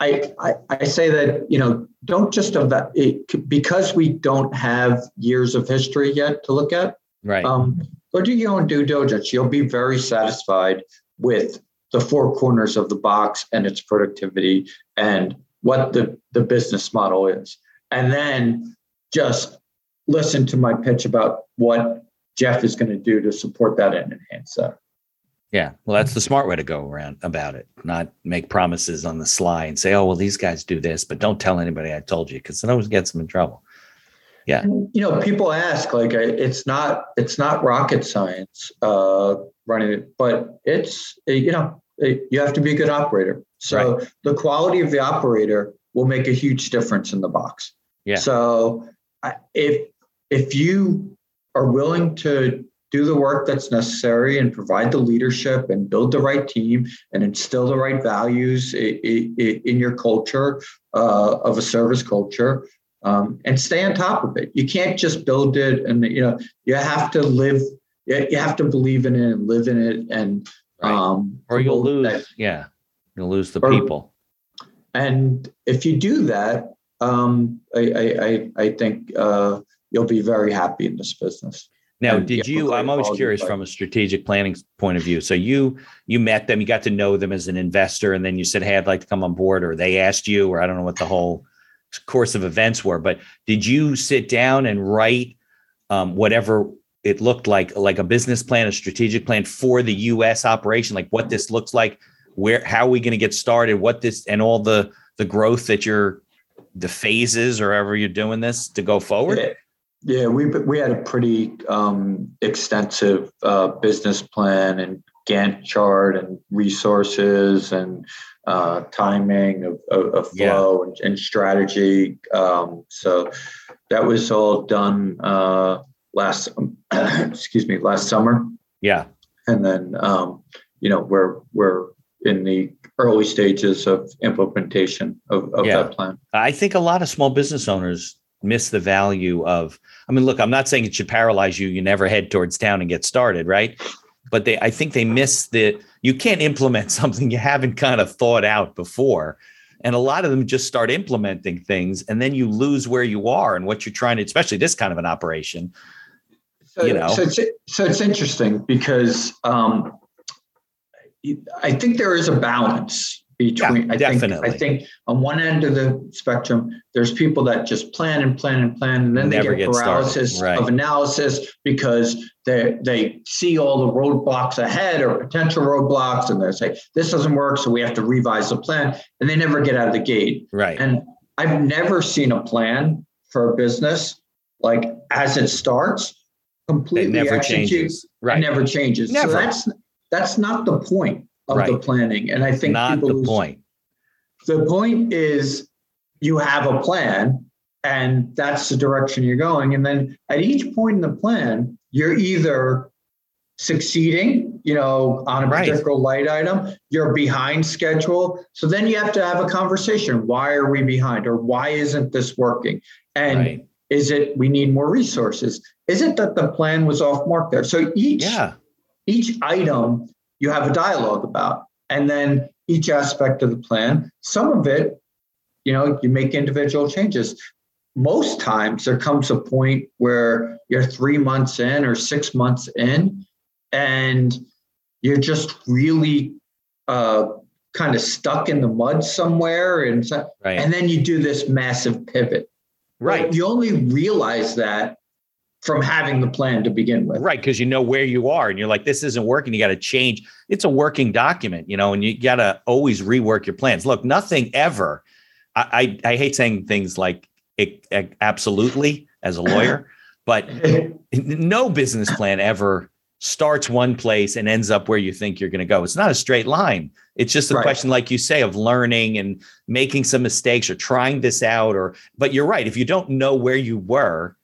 I, I, I say that you know don't just it, because we don't have years of history yet to look at. Right. Um, go do your own due diligence. You'll be very satisfied with the four corners of the box and its productivity and what the, the business model is. And then just listen to my pitch about what Jeff is going to do to support that and enhance that. Yeah. Well, that's the smart way to go around about it, not make promises on the sly and say, oh, well, these guys do this, but don't tell anybody I told you because it always gets them in trouble. Yeah. You know, people ask like it's not it's not rocket science uh, running it, but it's you know you have to be a good operator. So right. the quality of the operator will make a huge difference in the box. Yeah. So if if you are willing to do the work that's necessary and provide the leadership and build the right team and instill the right values in your culture uh, of a service culture um, and stay on top of it. You can't just build it and you know you have to live. You have to believe in it and live in it and right. um, or you'll lose. That, yeah, you'll lose the or, people. And if you do that, um, I, I, I think uh, you'll be very happy in this business. Now, did you? I'm always curious from a strategic planning point of view. So you you met them, you got to know them as an investor, and then you said, "Hey, I'd like to come on board," or they asked you, or I don't know what the whole course of events were. But did you sit down and write um, whatever it looked like, like a business plan, a strategic plan for the U.S. operation, like what this looks like, where how are we going to get started, what this, and all the the growth that you're the phases or however you're doing this to go forward? Yeah. We we had a pretty um, extensive uh, business plan and Gantt chart and resources and uh, timing of, of, of flow yeah. and, and, strategy. Um, so that was all done uh, last [clears throat] excuse me last summer. Yeah, and then um, you know we're we're in the early stages of implementation of, of yeah. that plan. I think a lot of small business owners miss the value of i mean look i'm not saying it should paralyze you. You never head towards town and get started right? But they i think they miss the you can't implement [laughs] something you haven't kind of thought out before. And a lot of them just start implementing things and then you lose where you are and what you're trying to especially this kind of an operation. So, you know? so it's, so it's interesting because um, i think there is a balance between yeah, I definitely. think I think on one end of the spectrum, there's people that just plan and plan and plan, and then Never they get paralysis right. of analysis because they they see all the roadblocks ahead or potential roadblocks, and they say this doesn't work, so we have to revise the plan, and they never get out of the gate. Right. And I've never seen a plan for a business like as it starts completely it never changes. Right. never changes. Never. So that's that's not the point of right. the planning. And I think not the point. The point is you have a plan and that's the direction you're going. And then at each point in the plan, you're either succeeding, you know, on a right. particular light item, you're behind schedule. So then you have to have a conversation. Why are we behind? Or why isn't this working? And right. is it we need more resources? Is it that the plan was off mark there? So each yeah. each item you have a dialogue about. And then each aspect of the plan, some of it, you know, you make individual changes. Most times there comes a point where you're three months in or six months in, and you're just really uh, kind of stuck in the mud somewhere, and so, Right. and then you do this massive pivot. right. You only realize that from having the plan to begin with. Right, because you know where you are, and you're like, "This isn't working." You got to change. It's a working document, you know, and you got to always rework your plans. Look, nothing ever. I I, I hate saying things like it, it- absolutely as a lawyer, [clears throat] but no business plan ever starts one place and ends up where you think you're going to go. It's not a straight line. It's just a Right. question, like you say, of learning and making some mistakes or trying this out. Or, but you're right. If you don't know where you were,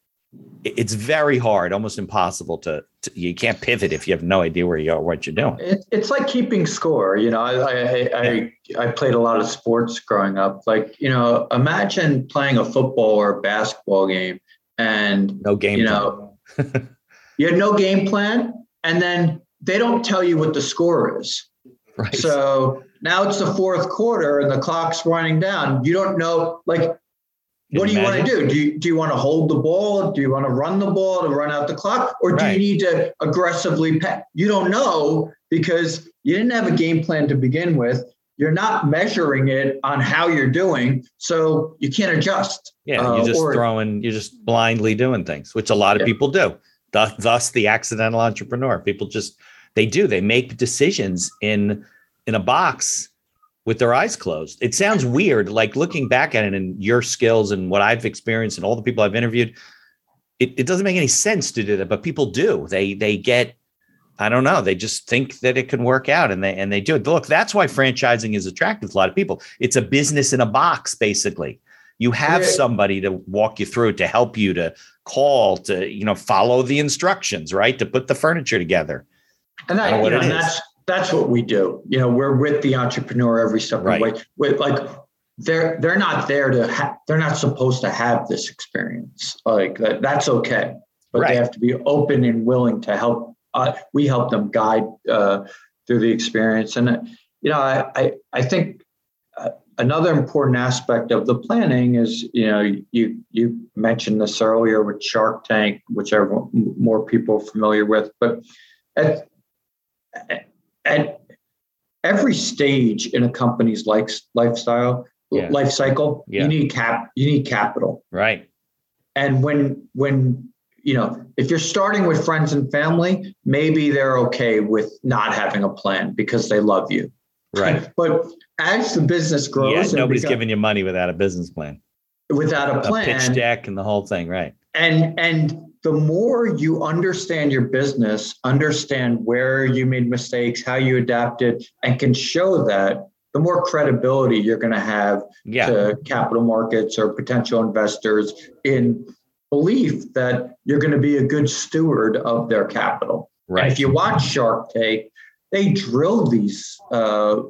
it's very hard, almost impossible to, to you can't pivot if you have no idea where you are, what you're doing. It, it's like keeping score. You know, I, I, I, I played a lot of sports growing up. Like, you know, imagine playing a football or a basketball game and, No game. you plan. know, [laughs] you had no game plan and then they don't tell you what the score is. right. So now it's the fourth quarter and the clock's running down. You don't know, like, what do you want to do? Do you, do you want to hold the ball? Do you want to run the ball to run out the clock? Or do Right. you need to aggressively pass? You don't know because you didn't have a game plan to begin with. You're not measuring it on how you're doing. So you can't adjust. Yeah, Uh, you're just or- throwing, you're just blindly doing things, which a lot of Yeah. people do. Thus, thus, the accidental entrepreneur. People just they do. They make decisions in in a box with their eyes closed. It sounds weird, like looking back at it and your skills and what I've experienced and all the people I've interviewed. It, it doesn't make any sense to do that, but people do. They they get. I don't know. They just think that it can work out, and they and they do it. Look, that's why franchising is attractive to a lot of people. It's a business in a box, basically you have somebody to walk you through to help you to call to you know follow the instructions right to put the furniture together And I that, know what you know, it is. That's what we do. You know, we're with the entrepreneur every step Right. of the way. With like they're they're not there to ha- they're not supposed to have this experience. Like that, that's okay, but Right. they have to be open and willing to help. Uh, we help them guide uh, through the experience, and uh, you know, I I, I think. Uh, Another important aspect of the planning is, you know, you you mentioned this earlier with Shark Tank, which are more people are familiar with, but at at every stage in a company's life lifestyle Yeah. life cycle Yeah. you need cap you need capital. Right. And when when you know if you're starting with friends and family maybe they're okay with not having a plan because they love you. Right. [laughs] But as the business grows yeah nobody's giving you money without a business plan. Without a a plan. pitch deck and the whole thing right. And and the more you understand your business understand where you made mistakes how you adapted and can show that the more credibility you're going to have yeah. to capital markets or potential investors in belief that you're going to be a good steward of their capital. And right. if you watch shark tank they drill these uh,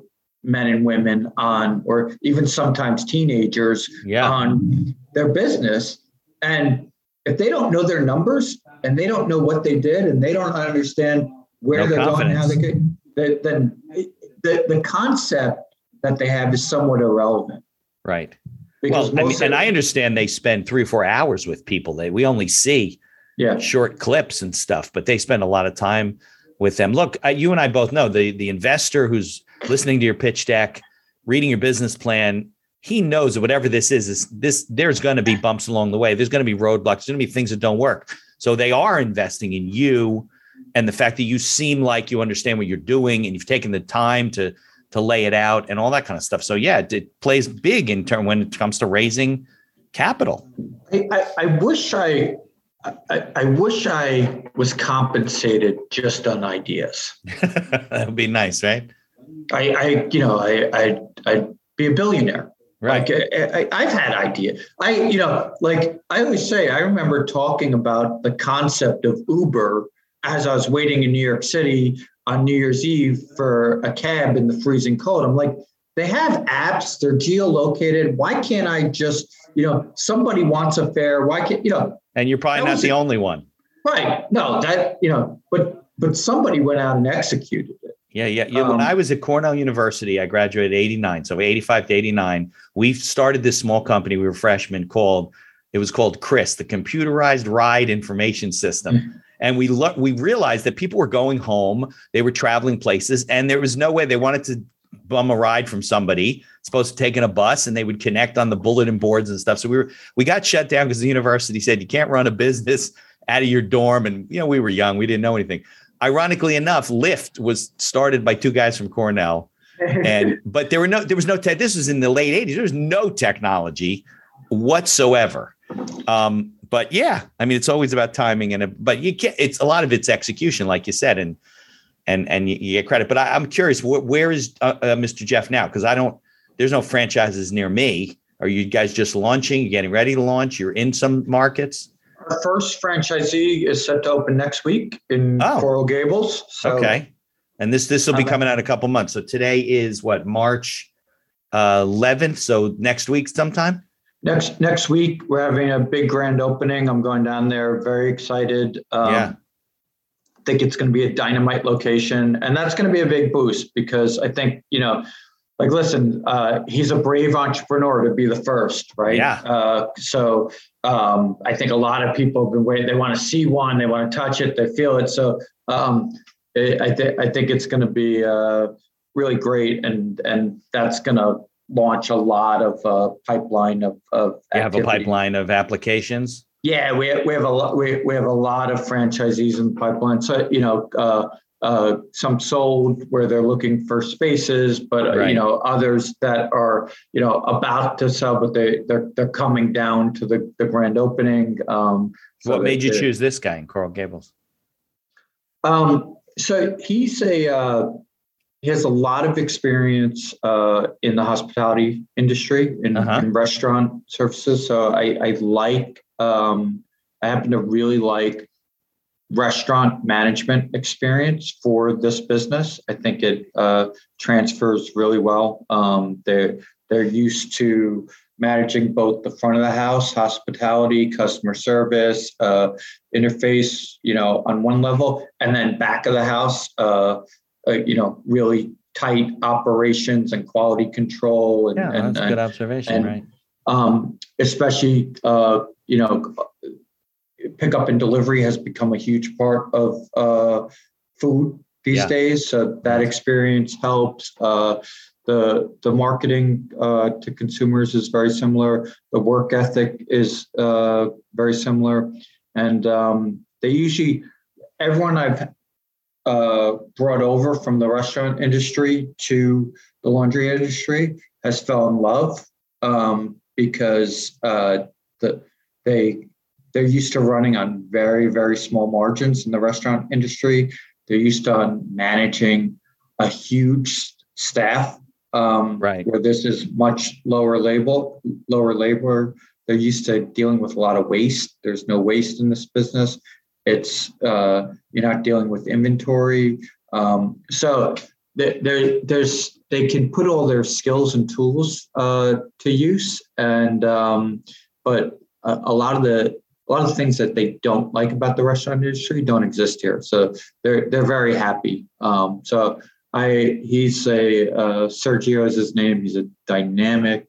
men and women on or even sometimes teenagers yeah. on their business. And if they don't know their numbers and they don't know what they did and they don't understand where No they're going, how they confidence. could, then the, the concept that they have is somewhat irrelevant. right Because well I mean, and i understand they spend three or four hours with people they we only see yeah, short clips and stuff, but they spend a lot of time with them. Look, uh, you and I both know the the investor who's listening to your pitch deck, reading your business plan. He knows that whatever this is, is this there's going to be bumps along the way. There's going to be roadblocks. There's going to be things that don't work. So they are investing in you, and the fact that you seem like you understand what you're doing and you've taken the time to to lay it out and all that kind of stuff. So yeah, it, it plays big in turn when it comes to raising capital. I, I, I wish I, I, I wish I was compensated just on ideas. [laughs] that would be nice, right? I, I you know, I, I, I'd be a billionaire. Right. Like I, I, I've had idea. I, you know, like I always say, I remember talking about the concept of Uber as I was waiting in New York City on New Year's Eve for a cab in the freezing cold. I'm like, they have apps, they're geolocated. Why can't I just, you know, somebody wants a fare. Why can't, you know, And you're probably not the it. only one. right. No, that, you know, but, but somebody went out and executed it. Yeah, yeah. yeah. when Um, I was at Cornell University, I graduated 89. So 85 to 89, we started this small company. We were freshmen called, it was called Chris, the Computerized Ride Information System. And we lo- we realized that people were going home, they were traveling places, and there was no way they wanted to bum a ride from somebody supposed to take in a bus and they would connect on the bulletin boards and stuff. So we were we got shut down because the university said you can't run a business out of your dorm. And you know, we were young, we didn't know anything. Ironically enough, Lyft was started by two guys from Cornell. and [laughs] but there were no there was no tech. This was in the late 80s. There was no technology whatsoever. Um, but yeah, I mean, it's always about timing and but you can't. It's a lot of it's execution, like you said, and and and you, get credit. But I, am curious, wh- where is uh, uh, Mr. Jeff now? Because I don't. There's no franchises near me. Are you guys just launching? Getting ready to launch? You're in some markets. Our first franchisee is set to open next week in oh. Coral Gables. So, okay, and this this will be coming out a couple months. So today is what March uh, 11th. So next week sometime. Next next week we're having a big grand opening. I'm going down there. Very excited. Um, yeah. I think it's going to be a dynamite location, and that's going to be a big boost because I think you know like listen uh, he's a brave entrepreneur to be the first right? Yeah. Uh, so um, i think a lot of people have been waiting they want to see one they want to touch it they feel it. So um, it, I, th- I think it's going to be uh, really great and and that's going to launch a lot of uh, pipeline of, of you have a pipeline of applications? Yeah we, we have a lot we, we have a lot of franchisees in the pipeline. So you know uh, some sold where they're looking for spaces, but uh, right. you know others that are you know about to sell, but they they're they're coming down to the the grand opening. Um, so what made you choose this guy in Coral Gables? Um, so he's a uh, he has a lot of experience uh, in the hospitality industry in, uh-huh. in restaurant services. So I, I like um, I happen to really like restaurant management experience for this business. I think it uh, transfers really well. Um, they're they're used to managing both the front of the house, hospitality, customer service, uh, interface, you know, on one level, and then back of the house, uh, uh you know, really tight operations and quality control. And, yeah, and, that's and, good observation, and, right? Um, especially, uh, you know, pickup and delivery has become a huge part of uh, food these yeah. days. So that experience helps. Uh, the the marketing uh, to consumers is very similar. The work ethic is uh, very similar, and um, they usually everyone I've uh, brought over from the restaurant industry to the laundry industry has fell in love um, because uh, the they they're used to running on very, very small margins in the restaurant industry. They're used to managing a huge staff. Um, right. Where this is much lower labor, lower labor. They're used to dealing with a lot of waste. There's no waste in this business. It's uh, you're not dealing with inventory. Um, so there, there's they can put all their skills and tools uh, to use, and um, but a, a lot of the a lot of the things that they don't like about the restaurant industry don't exist here. So they're they're very happy. Um, so I he's a uh, Sergio is his name. He's a dynamic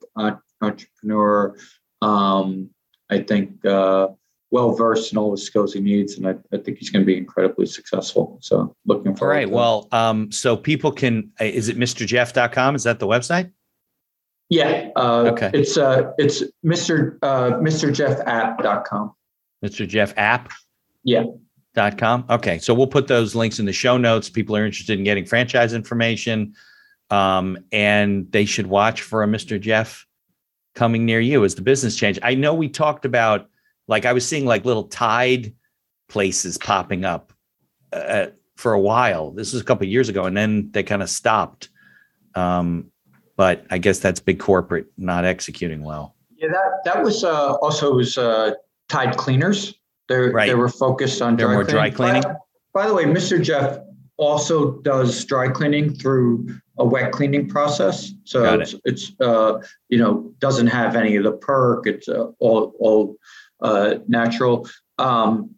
entrepreneur. Um, I think uh, well versed in all the skills he needs, and I, I think he's going to be incredibly successful. So looking forward. All right. Well, um, so people can. Uh, is it MrJeff.com? Is that the website? Yeah. Uh, okay. It's uh, it's Mr. Uh, MrJeffApp.com. Mr. Jeff app? Yeah. Dot com. Okay. So we'll put those links in the show notes. People are interested in getting franchise information. Um, and they should watch for a Mr. Jeff coming near you as the business change. I know we talked about like I was seeing like little Tide places popping up uh, for a while. This was a couple years ago, and then they kind of stopped. Um, but I guess that's big corporate not executing well. Yeah, that that was uh, also was uh, Tide cleaners. They right. they were focused on They're dry cleaning. dry cleaning. By, by the way, Mr. Jeff also does dry cleaning through a wet cleaning process. So Got it's, it. it's uh, you know doesn't have any of the perc. It's uh, all all uh, natural, um,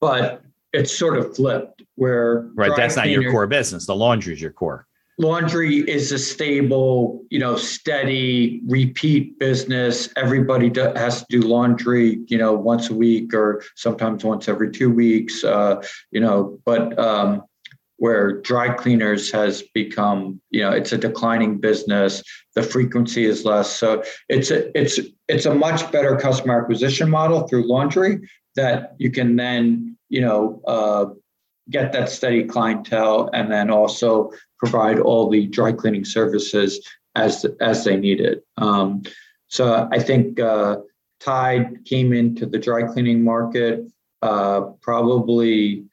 but it's sort of flipped where right. That's not your core business. The laundry is your core laundry is a stable, you know, steady repeat business. Everybody do, has to do laundry, you know, once a week or sometimes once every two weeks, uh, you know, but um, where dry cleaners has become, you know, it's a declining business. The frequency is less, so it's a it's it's a much better customer acquisition model through laundry that you can then, you know, uh, get that steady clientele and then also provide all the dry cleaning services as as they need it. Um, so I think uh, Tide came into the dry cleaning market uh, probably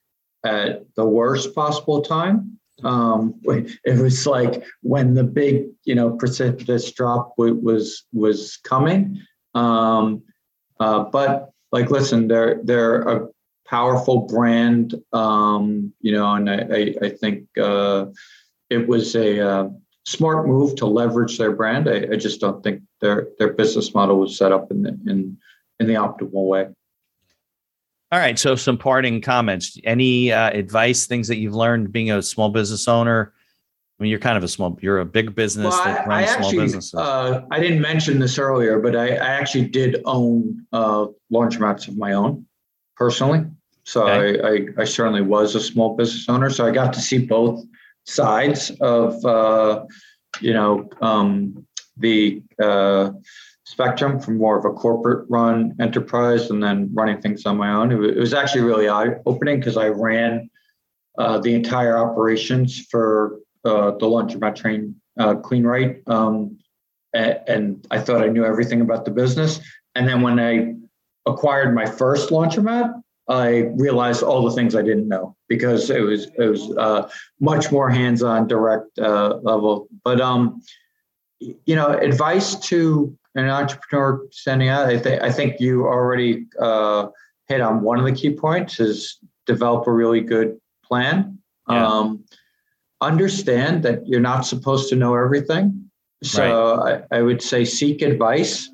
at the worst possible time. Um, [laughs] it was like when the big, you know, precipitous drop was was coming. Um, uh, but like, listen, they're they're a powerful brand, um, you know, and I I, I think uh, it was a uh, smart move to leverage their brand. I, I, just don't think their their business model was set up in the in in the optimal way. All right. So some parting comments. Any uh, advice, things that you've learned being a small business owner? I mean, you're kind of a small, you're a big business well, that runs I actually, small businesses. Uh, I didn't mention this earlier, but I, I actually did own uh, laundromats of my own personally. So okay. I, I, I, certainly was a small business owner. So I got to see both sides of, uh, you know, um, the uh, spectrum from more of a corporate run enterprise and then running things on my own. It was actually really eye opening because I ran uh, the entire operations for uh, the laundromat train uh, Clean Rite. Um, and, I thought I knew everything about the business. And then when I acquired my first laundromat, I realized all the things I didn't know because it was it was uh, much more hands-on, direct uh, level. But um, you know, advice to an entrepreneur sending out, I think I think you already uh, hit on one of the key points: is develop a really good plan. Yeah. Um, understand that you're not supposed to know everything. So right. I, I, would say seek advice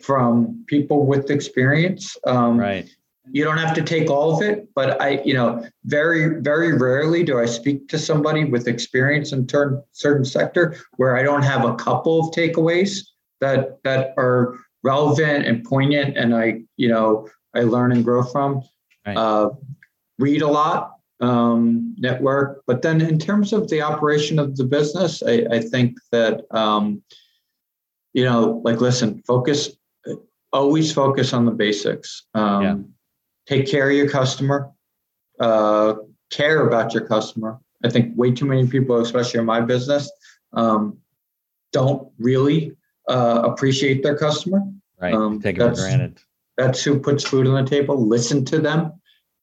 from people with experience. Um, right. You don't have to take all of it, but I, you know, very, very rarely do I speak to somebody with experience in turn, certain sector where I don't have a couple of takeaways that that are relevant and poignant, and I, you know, I learn and grow from. Right. Uh, read a lot, um, network, but then in terms of the operation of the business, I, I think that um, you know, like, listen, focus, always focus on the basics. Um, yeah. Take care of your customer. Uh, care about your customer. I think way too many people, especially in my business, um, don't really uh, appreciate their customer. Right. Um, Take it for granted. That's who puts food on the table. Listen to them,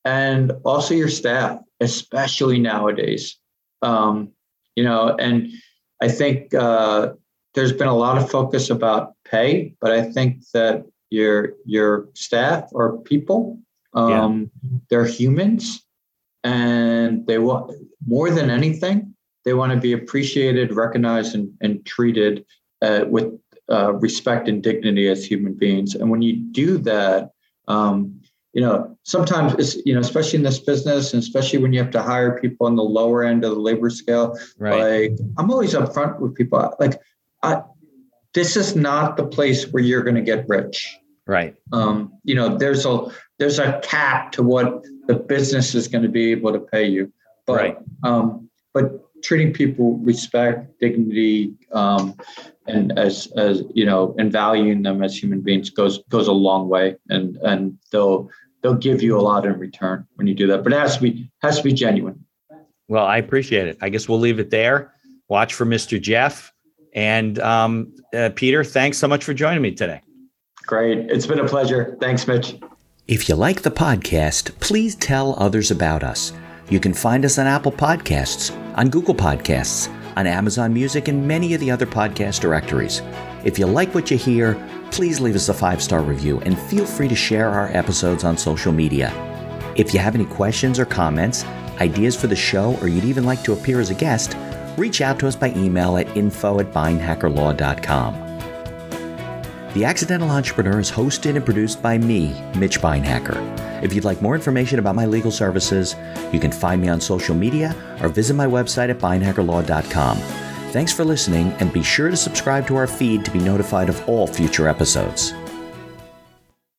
and also your staff, especially nowadays. Um, you know, and I think uh, there's been a lot of focus about pay, but I think that your your staff or people. Um, yeah. They're humans, and they want more than anything. They want to be appreciated, recognized, and, and treated uh, with uh, respect and dignity as human beings. And when you do that, um, you know, sometimes it's, you know, especially in this business and especially when you have to hire people on the lower end of the labor scale, right. like I'm always upfront with people. Like, I, this is not the place where you're going to get rich. Right. Um, you know, there's a there's a cap to what the business is going to be able to pay you. But right. um, but treating people respect, dignity, um, and as as you know, and valuing them as human beings goes goes a long way, and and they'll they'll give you a lot in return when you do that. But it has to be has to be genuine. Well, I appreciate it. I guess we'll leave it there. Watch for Mr. Jeff and um, uh, Peter. Thanks so much for joining me today. Great, it's been a pleasure. Thanks, Mitch. If you like the podcast, please tell others about us. You can find us on Apple Podcasts, on Google Podcasts on Amazon Music and many of the other podcast directories. If you like what you hear, please leave us a five star review and feel free to share our episodes on social media. If you have any questions or comments, ideas for the show, or you'd even like to appear as a guest, reach out to us by email at info at beinhackerlaw.com. The Accidental Entrepreneur is hosted and produced by me, Mitch Beinhacker. If you'd like more information about my legal services, you can find me on social media or visit my website at beinhackerlaw.com. Thanks for listening, and be sure to subscribe to our feed to be notified of all future episodes.